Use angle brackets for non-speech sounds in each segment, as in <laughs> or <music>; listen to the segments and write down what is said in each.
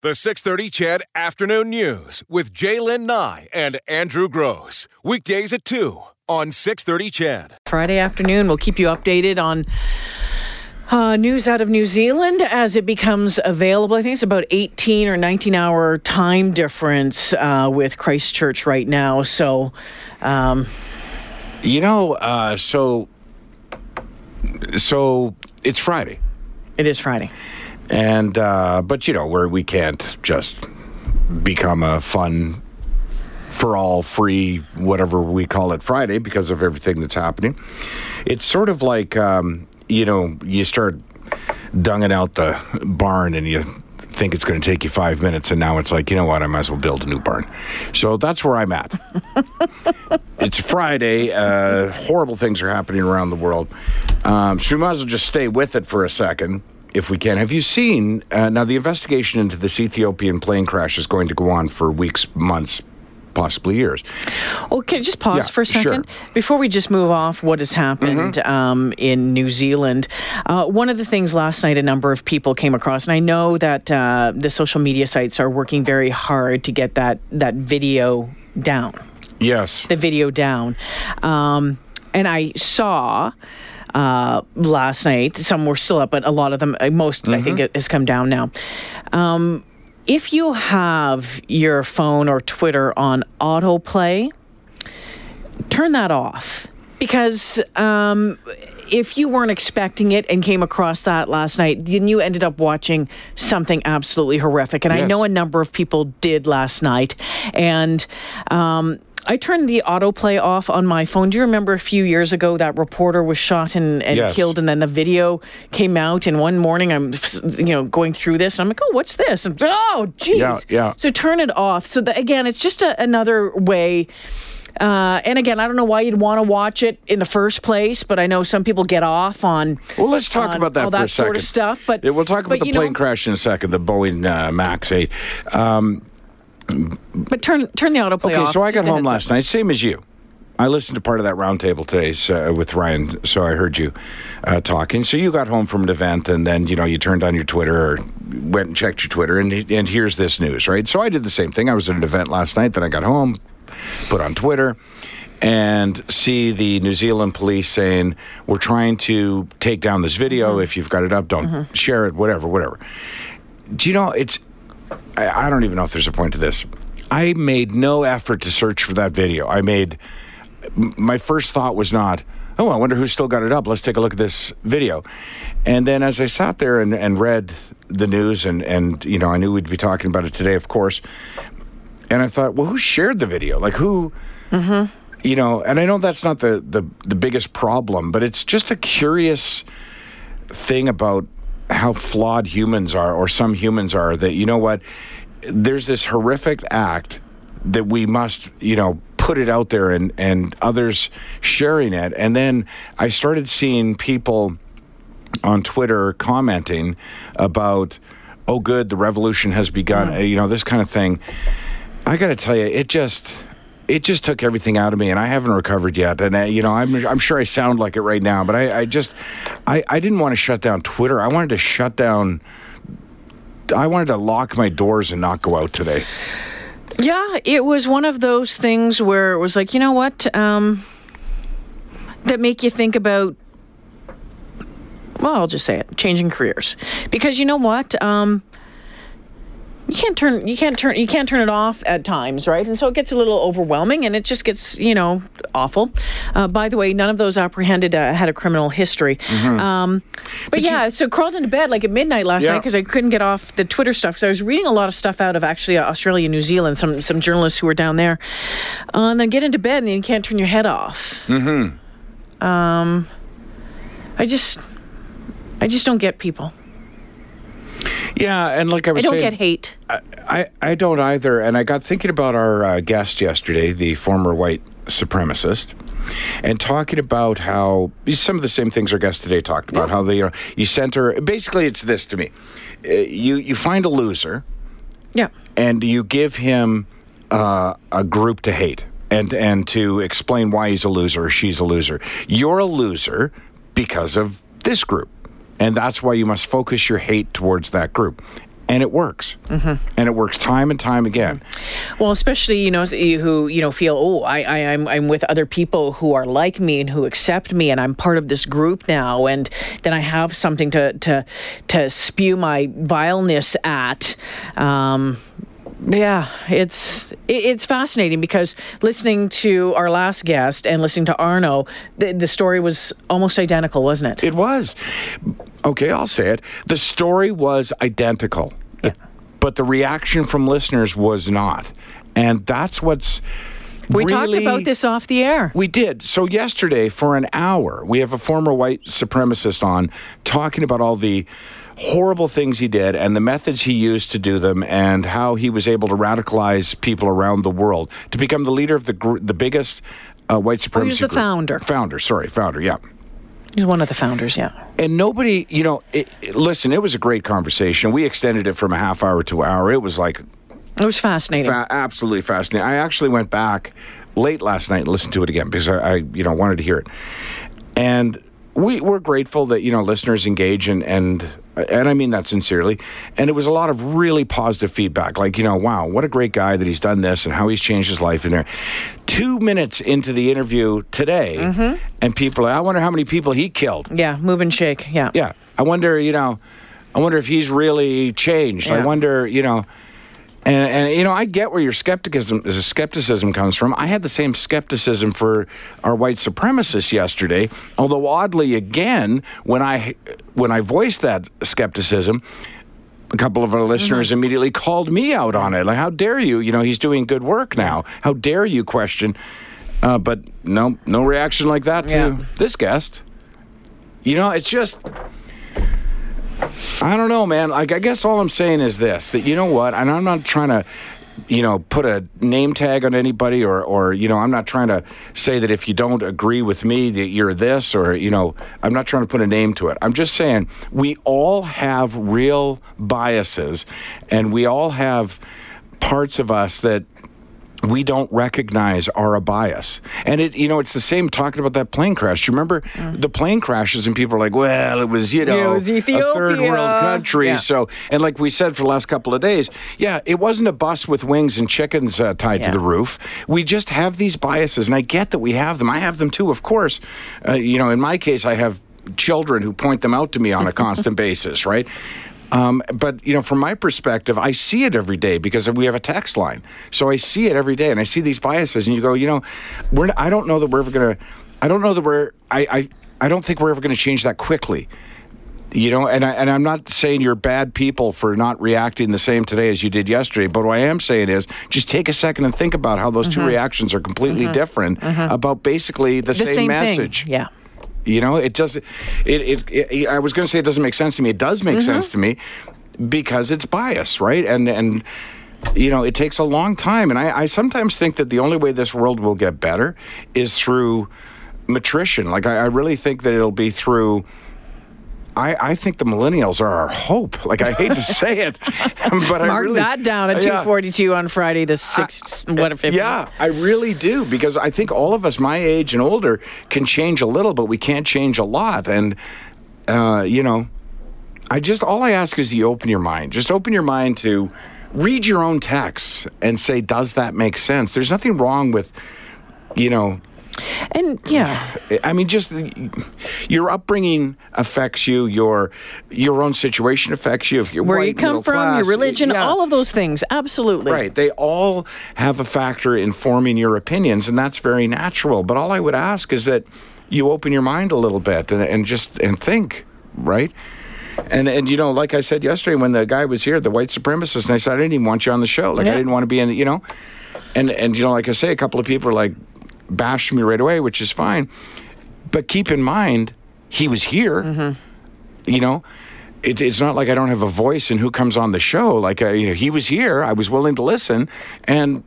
The 630 CHED Afternoon News with J'lyn Nye and Andrew Grose. Weekdays at 2 on 630 CHED. Friday afternoon, we'll keep you updated on uh, news out of New Zealand as it becomes available. I think it's about 18 or 19 hour time difference uh, with Christchurch right now. So, um, You know, uh, so so it's Friday, it is Friday. And uh, but you know where we can't just become a fun for all free whatever we call it Friday because of everything that's happening. It's sort of like um, you know you start dunging out the barn and you think it's going to take you five minutes and now it's like you know what i might as well build a new barn so that's where i'm at <laughs> it's Friday. Uh, horrible things are happening around the world. Um, so we might as well just stay with it for a second if we can. Have you seen? Uh, now, the investigation into this Ethiopian plane crash is going to go on for weeks, months, possibly years. Can I just pause Yeah, for a second sure. Mm-hmm. before we just move off what has happened um, in New Zealand? Uh, one of the things last night a number of people came across, and I know that uh, the social media sites are working very hard to get that that video down. Yes. the video down. Um, and I saw uh, last night, some were still up, but a lot of them, uh, most I think it has come down now. Um, if you have your phone or Twitter on autoplay, turn that off because um, if you weren't expecting it and came across that last night, then you ended up watching something absolutely horrific. And I know a number of people did last night. And um, I turned the autoplay off on my phone. Do you remember a few years ago that reporter was shot and, and Yes. killed, and then the video came out? And one morning, I'm you know going through this, and I'm like, oh, what's this? And oh, geez. Yeah, yeah. So turn it off. So that, again, it's just a, another way. Uh, and again, I don't know why you'd want to watch it in the first place, but I know some people get off on. Well, let's talk about that all for that a second. sort of stuff. But Yeah, we'll talk about the you know, plane crash in a second, the Boeing uh, Max 8. Um, But turn turn the autoplay Okay, off. Okay, so I got home last up. night, same as you. I listened to part of that roundtable today so, with Ryan, so I heard you uh, talking. So you got home from an event, and then you know you turned on your Twitter or went and checked your Twitter, and and here's this news, right? So I did the same thing. I was at an event last night. Then I got home, put on Twitter, and see the New Zealand police saying we're trying to take down this video. Mm-hmm. If you've got it up, don't share it. Whatever, whatever. Do you know it's? I, I don't even know if there's a point to this. I made no effort to search for that video. I made my first thought was not, oh, I wonder who's still got it up. Let's take a look at this video. And then as I sat there and, and read the news, and, and, you know, I knew we'd be talking about it today, of course. And I thought, well, who shared the video? Like, who, mm-hmm. you know, and I know that's not the, the, the biggest problem, but it's just a curious thing about how flawed humans are, or some humans are, that, you know what, there's this horrific act that we must, you know, put it out there and, and others sharing it. And then I started seeing people on Twitter commenting about, oh, good, the revolution has begun, you know, this kind of thing. I got to tell you, it just. It just took everything out of me, and I haven't recovered yet. And uh, you know, I'm I'm sure I sound like it right now, but I, I just I, I didn't want to shut down Twitter. I wanted to shut down. I wanted to lock my doors and not go out today. Yeah, it was one of those things where it was like, you know what, um, that make you think about. Well, I'll just say it: changing careers, because you know what, um, you can't turn you can't turn you can't turn it off at times, right? And so it gets a little overwhelming, and it just gets you know awful. Uh, by the way, none of those apprehended uh, had a criminal history. Um, but, yeah, so crawled into bed like at midnight last Yeah. night because I couldn't get off the Twitter stuff because I was reading a lot of stuff out of actually uh, Australia, New Zealand, some some journalists who were down there, uh, and then get into bed and then you can't turn your head off. Mm-hmm. Um, I just, I just don't get people. Yeah, and like I was saying, I don't saying, get hate. I, I, I don't either. And I got thinking about our uh, guest yesterday, the former white supremacist, and talking about how some of the same things our guest today talked about. How they, you know, you center. Basically, it's this to me: uh, you you find a loser, Yeah. and you give him uh, a group to hate and and to explain why he's a loser or she's a loser. You're a loser because of this group, and that's why you must focus your hate towards that group. and it works, and it works time and time again. Well, especially you know who you know feel oh I, I I'm I'm with other people who are like me and who accept me and I'm part of this group now and then I have something to to to spew my vileness at. Um, yeah, it's it's fascinating because listening to our last guest and listening to Arno, the, the story was almost identical, wasn't it? It was. Okay, I'll say it. The story was identical, but the reaction from listeners was not. And that's what's. we talked about this off the air. We did. So yesterday, for an hour, we have a former white supremacist on talking about all the horrible things he did and the methods he used to do them and how he was able to radicalize people around the world to become the leader of the gr- the biggest uh, white supremacy Oh, he was the group. founder. Founder, sorry, founder, yeah. He's one of the founders, yeah. And nobody, you know, it, it- listen, it was a great conversation. We extended it from a half hour to an hour. It was like It was fascinating. Fa- absolutely fascinating. I actually went back late last night and listened to it again because I, I you know, wanted to hear it. And we we're grateful that you know listeners engage and and and I mean that sincerely. And it was a lot of really positive feedback, like you know, wow, what a great guy that he's done this and how he's changed his life in there. Two minutes into the interview today, mm-hmm. and people, I wonder how many people he killed. yeah, move and shake. Yeah. Yeah. I wonder, you know, I wonder if he's really changed. I wonder, you know, and, and you know, I get where your skepticism skepticism comes from. I had the same skepticism for our white supremacists yesterday. Although oddly, again, when I when I voiced that skepticism, a couple of our listeners immediately called me out on it. Like, how dare you? You know, he's doing good work now. How dare you question? Uh, but no, no reaction like that to this guest. You know, it's just. I don't know, man. Like, I guess all I'm saying is this: that you know what, and I'm not trying to, you know, put a name tag on anybody, or, or you know, I'm not trying to say that if you don't agree with me that you're this, or you know, I'm not trying to put a name to it. I'm just saying we all have real biases, and we all have parts of us that we don't recognize a bias. And it, you know, it's the same talking about that plane crash. You remember the plane crashes, and people are like, "Well, it was, you know, Mm. was a third world country." Yeah. So, and like we said for the last couple of days, yeah, it wasn't a bus with wings and chickens uh, tied to the roof. We just have these biases, and I get that we have them. I have them too, of course. Uh, you know, in my case, I have children who point them out to me on a constant <laughs> basis, right? Um, but you know, from my perspective, I see it every day because we have a text line. So I see it every day, and I see these biases, and you go, you know, we're. I don't know that we're ever gonna. I don't know that we're. I. I, I don't think we're ever going to change that quickly. You know, and I, and I'm not saying you're bad people for not reacting the same today as you did yesterday. But what I am saying is, just take a second and think about how those two mm-hmm. reactions are completely mm-hmm. different mm-hmm. about basically the, The same, message. thing. Yeah. You know, it doesn't. It. It. it I was going to say it doesn't make sense to me. It does make mm-hmm. sense to me because it's bias, right? And and you know, it takes a long time. And I, I sometimes think that the only way this world will get better is through matrition. Like I, I really think that it'll be through. I, I think the millennials are our hope. Like I hate to <laughs> say it, but I Mark really, that down at 242 on Friday, the 6th, what if Yeah, I really do because I think all of us, my age and older, can change a little, but we can't change a lot. And uh, you know, I just all I ask is you open your mind. Just open your mind to read your own texts and say, does that make sense? There's nothing wrong with, you know. And yeah. I mean, just your upbringing affects you. Your your own situation affects you. If you're Where white, you come from, class, your religion, yeah. all of those things. Absolutely. Right. They all have a factor in forming your opinions, and that's very natural. But all I would ask is that you open your mind a little bit and, and just and think, right? And and you know, like I said yesterday when the guy was here, the white supremacist, and I said I didn't even want you on the show. Like I didn't want to be in, you know. And and you know, like I say, a couple of people are like bashed me right away, which is fine. But keep in mind, he was here. Mm-hmm. You know, it, it's not like I don't have a voice in who comes on the show. Like you know, he was here. I was willing to listen, and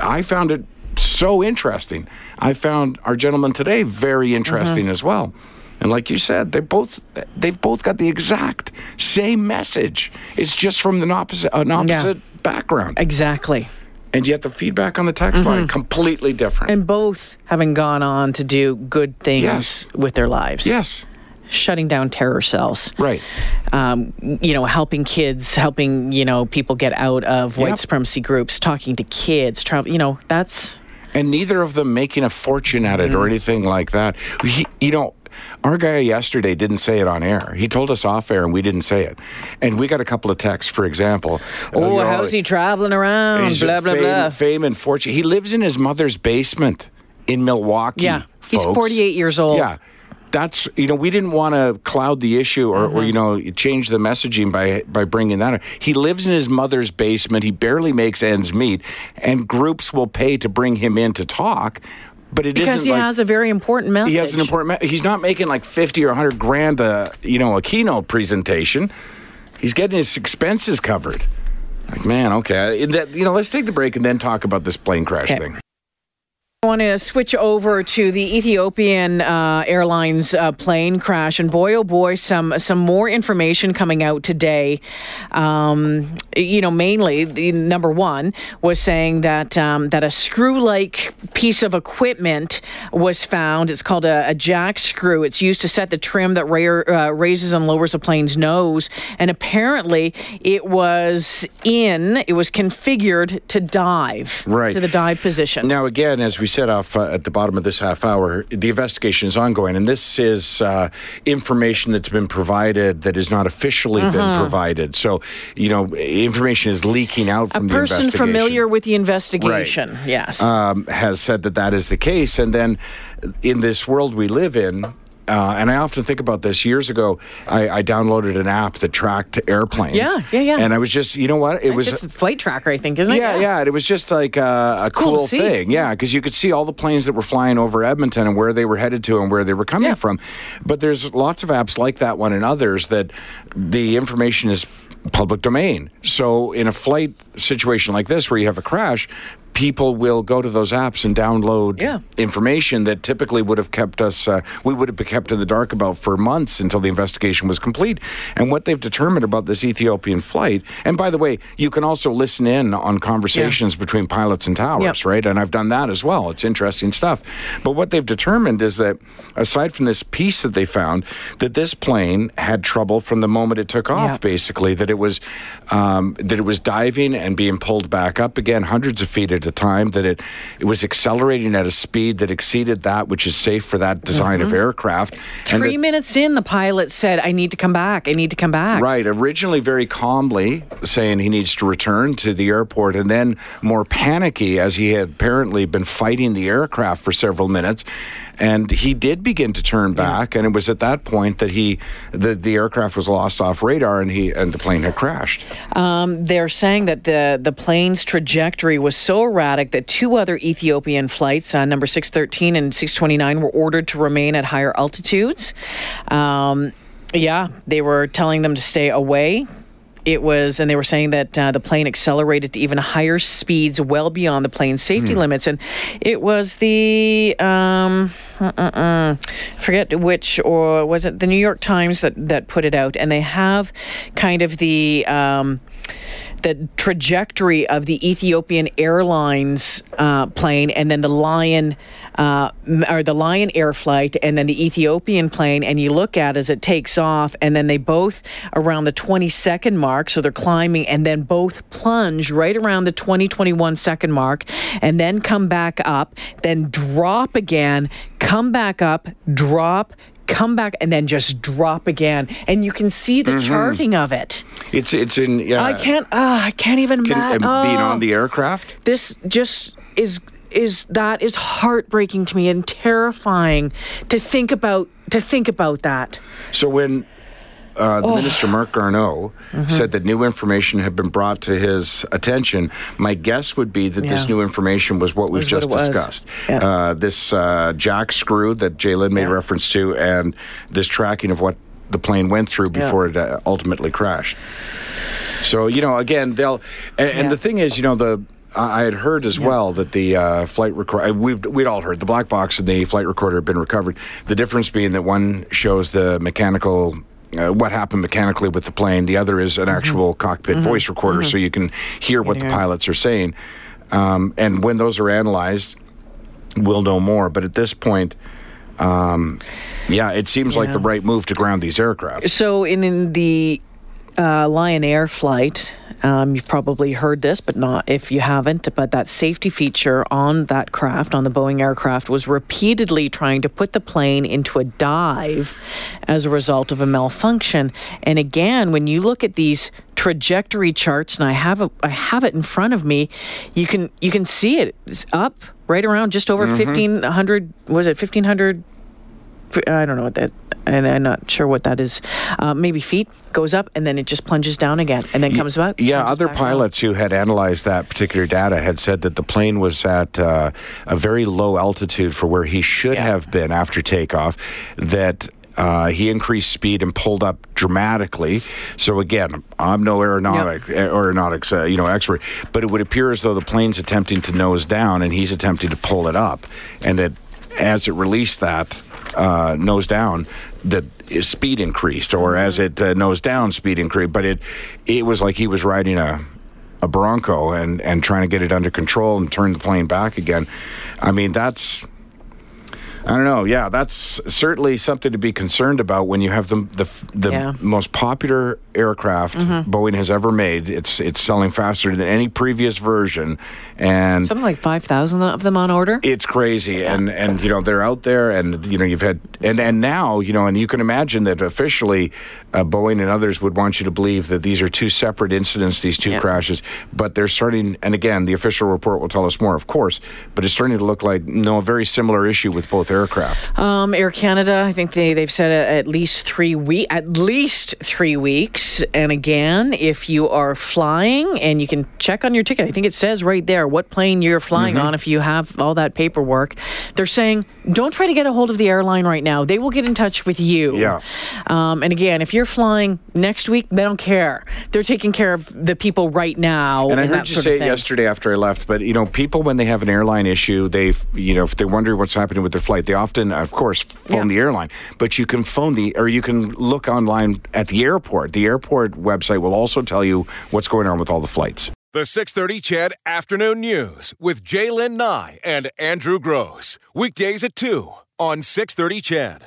I found it so interesting. I found our gentleman today very interesting mm-hmm. as well. And like you said, they both they've both got the exact same message. It's just from an opposite an opposite background, Exactly. And yet the feedback on the text line completely different. And both having gone on to do good things Yes. with their lives. yes, shutting down terror cells. Right. Um, you know, helping kids, helping, you know, people get out of white Yep. supremacy groups, talking to kids, travel, you know, that's and neither of them making a fortune at it Mm. or anything like that. He, you know, our guy yesterday didn't say it on air. He told us off air, and we didn't say it. And we got a couple of texts, for example. Oh, know, how's he traveling around? Blah, blah, fame, blah. Fame and fortune. He lives in his mother's basement in Milwaukee. Yeah. He's 48 years old. Yeah. That's you know we didn't want to cloud the issue or, Mm-hmm. or you know change the messaging by by bringing that up. He lives in his mother's basement. He barely makes ends meet, and groups will pay to bring him in to talk. But it Because he like has a very important message. he has an important. Me- he's not making like fifty or hundred grand a you know a keynote presentation. He's getting his expenses covered. Like man, okay, that, you know, let's take the break and then talk about this plane crash Okay. thing. I want to switch over to the Ethiopian uh, Airlines uh, plane crash, and boy, oh boy, some some more information coming out today. Um, you know, mainly the number one was saying that um, that a screw-like piece of equipment was found. It's called a, a jack screw. It's used to set the trim that ra- uh, raises and lowers a plane's nose, and apparently it was in. It was configured to dive Right. to the dive position. Now, again, as we said off uh, at the bottom of this half hour, the investigation is ongoing, and this is uh, information that's been provided that has not officially been provided. So, you know, information is leaking out a from the person familiar with the investigation. Yes. um, has said that that is the case. And then in this world we live in, uh, and I often think about this. Years ago, I, I downloaded an app that tracked airplanes. Yeah, yeah, yeah. And I was just, you know what? It it's was just a flight tracker, I think, isn't it? yeah, yeah. and It was just like a, a cool cool, thing. Yeah, because you could see all the planes that were flying over Edmonton and where they were headed to and where they were coming Yeah. from. But there's lots of apps like that one and others that the information is public domain. So in a flight situation like this where you have a crash, people will go to those apps and download Yeah. information that typically would have kept us uh, we would have been kept in the dark about for months until the investigation was complete and what they've determined about this ethiopian flight and by the way you can also listen in on conversations between pilots and towers Yep. right and i've done that as well it's interesting stuff but what they've determined is that aside from this piece that they found that this plane had trouble from the moment it took off Yep. basically that it was um, that it was diving and being pulled back up again hundreds of feet at a time that it it was accelerating at a speed that exceeded that which is safe for that design of aircraft and Mm-hmm. Three that- minutes in, the pilot said, I need to come back. I need to come back. Right. Originally, very calmly saying he needs to return to the airport, and then more panicky as he had apparently been fighting the aircraft for several minutes. And he did begin to turn back, and it was at that point that he, the, the aircraft was lost off radar, and he and the plane had crashed. Um, they're saying that the, the plane's trajectory was so erratic that two other Ethiopian flights, uh, number 613 and 629, were ordered to remain at higher altitudes. Um, yeah, they were telling them to stay away. It was, and they were saying that uh, the plane accelerated to even higher speeds, well beyond the plane's safety limits. And it was the, um, uh-uh-uh, forget which, or was it the New York Times that, that put it out? And they have kind of the, um, the trajectory of the Ethiopian Airlines uh, plane, and then the Lion uh, or the Lion Air flight, and then the Ethiopian plane, and you look at as it takes off, and then they both around the 20 second mark, so they're climbing, and then both plunge right around the 20 21 second mark, and then come back up, then drop again, come back up, drop. Come back and then just drop again, and you can see the charting of it. It's it's in yeah. I can't. Uh, I can't even. Can, ma- and being on the aircraft. This just is is that is heartbreaking to me and terrifying to think about. To think about that. So when uh, Oh. the minister Marc Garneau Mm-hmm. said that new information had been brought to his attention, my guess would be that this new information was what we've Was what just it discussed. Yeah. Uh, this uh, jack screw that J'lyn made Yeah. reference to, and this tracking of what the plane went through Yeah. before it uh, ultimately crashed. So you know, again, they'll. And, and the thing is, you know, the I had heard as well that the uh, flight recorder. We'd, we'd all heard the black box and the flight recorder had been recovered. The difference being that one shows the mechanical. Uh, what happened mechanically with the plane? The other is an actual cockpit voice recorder, so you can hear what the Yeah. pilots are saying. Um, and when those are analyzed, we'll know more. But at this point, Um, yeah, it seems like the right move to ground these aircraft. So in, in the uh, Lion Air flight, um, you've probably heard this, but not if you haven't. But that safety feature on that craft, on the Boeing aircraft, was repeatedly trying to put the plane into a dive as a result of a malfunction. And again, when you look at these trajectory charts, and I have a, I have it in front of me, you can you can see it it's up right around just over fifteen hundred. Was it fifteen hundred? I don't know what that, and I'm not sure what that is. Uh, maybe feet goes up and then it just plunges down again and then comes back. Yeah, other down. pilots who had analyzed that particular data had said that the plane was at uh, a very low altitude for where he should Yeah. have been after takeoff. That uh, he increased speed and pulled up dramatically. So again, I'm no aeronautic aeronautics uh, you know expert, but it would appear as though the plane's attempting to nose down and he's attempting to pull it up, and that as it released that uh, nose down, the speed increased, or as it uh, nose down, speed increased. But it it was like he was riding a a Bronco and and trying to get it under control and turn the plane back again. I mean, that's. I don't know. Yeah, that's certainly something to be concerned about when you have the the, the Yeah. most popular aircraft Boeing has ever made. It's it's selling faster than any previous version, and Something like 5,000 of them on order. it's crazy and and you know they're out there and you know you've had and and now you know and you can imagine that officially uh, Boeing and others would want you to believe that these are two separate incidents these two Yeah. crashes but they're starting and again the official report will tell us more of course but it's starting to look like no a very similar issue with both aircraft Um, Air Canada, I think they, they've said at least three week, at least three weeks. And again, if you are flying and you can check on your ticket, I think it says right there what plane you're flying Mm-hmm. on if you have all that paperwork. They're saying don't try to get a hold of the airline right now. They will get in touch with you. Yeah. Um, and again, if you're flying next week, they don't care. They're taking care of the people right now. And I that heard you say it yesterday after I left, but you know, people when they have an airline issue, they you know, if they wonder what's happening with their flight, they often, of course, phone Yeah. the airline. But you can phone the, or you can look online at the airport. The airport website will also tell you what's going on with all the flights. The 630 CHED Afternoon News with J'lyn Nye and Andrew Grose. Weekdays at 2 on 630 CHED.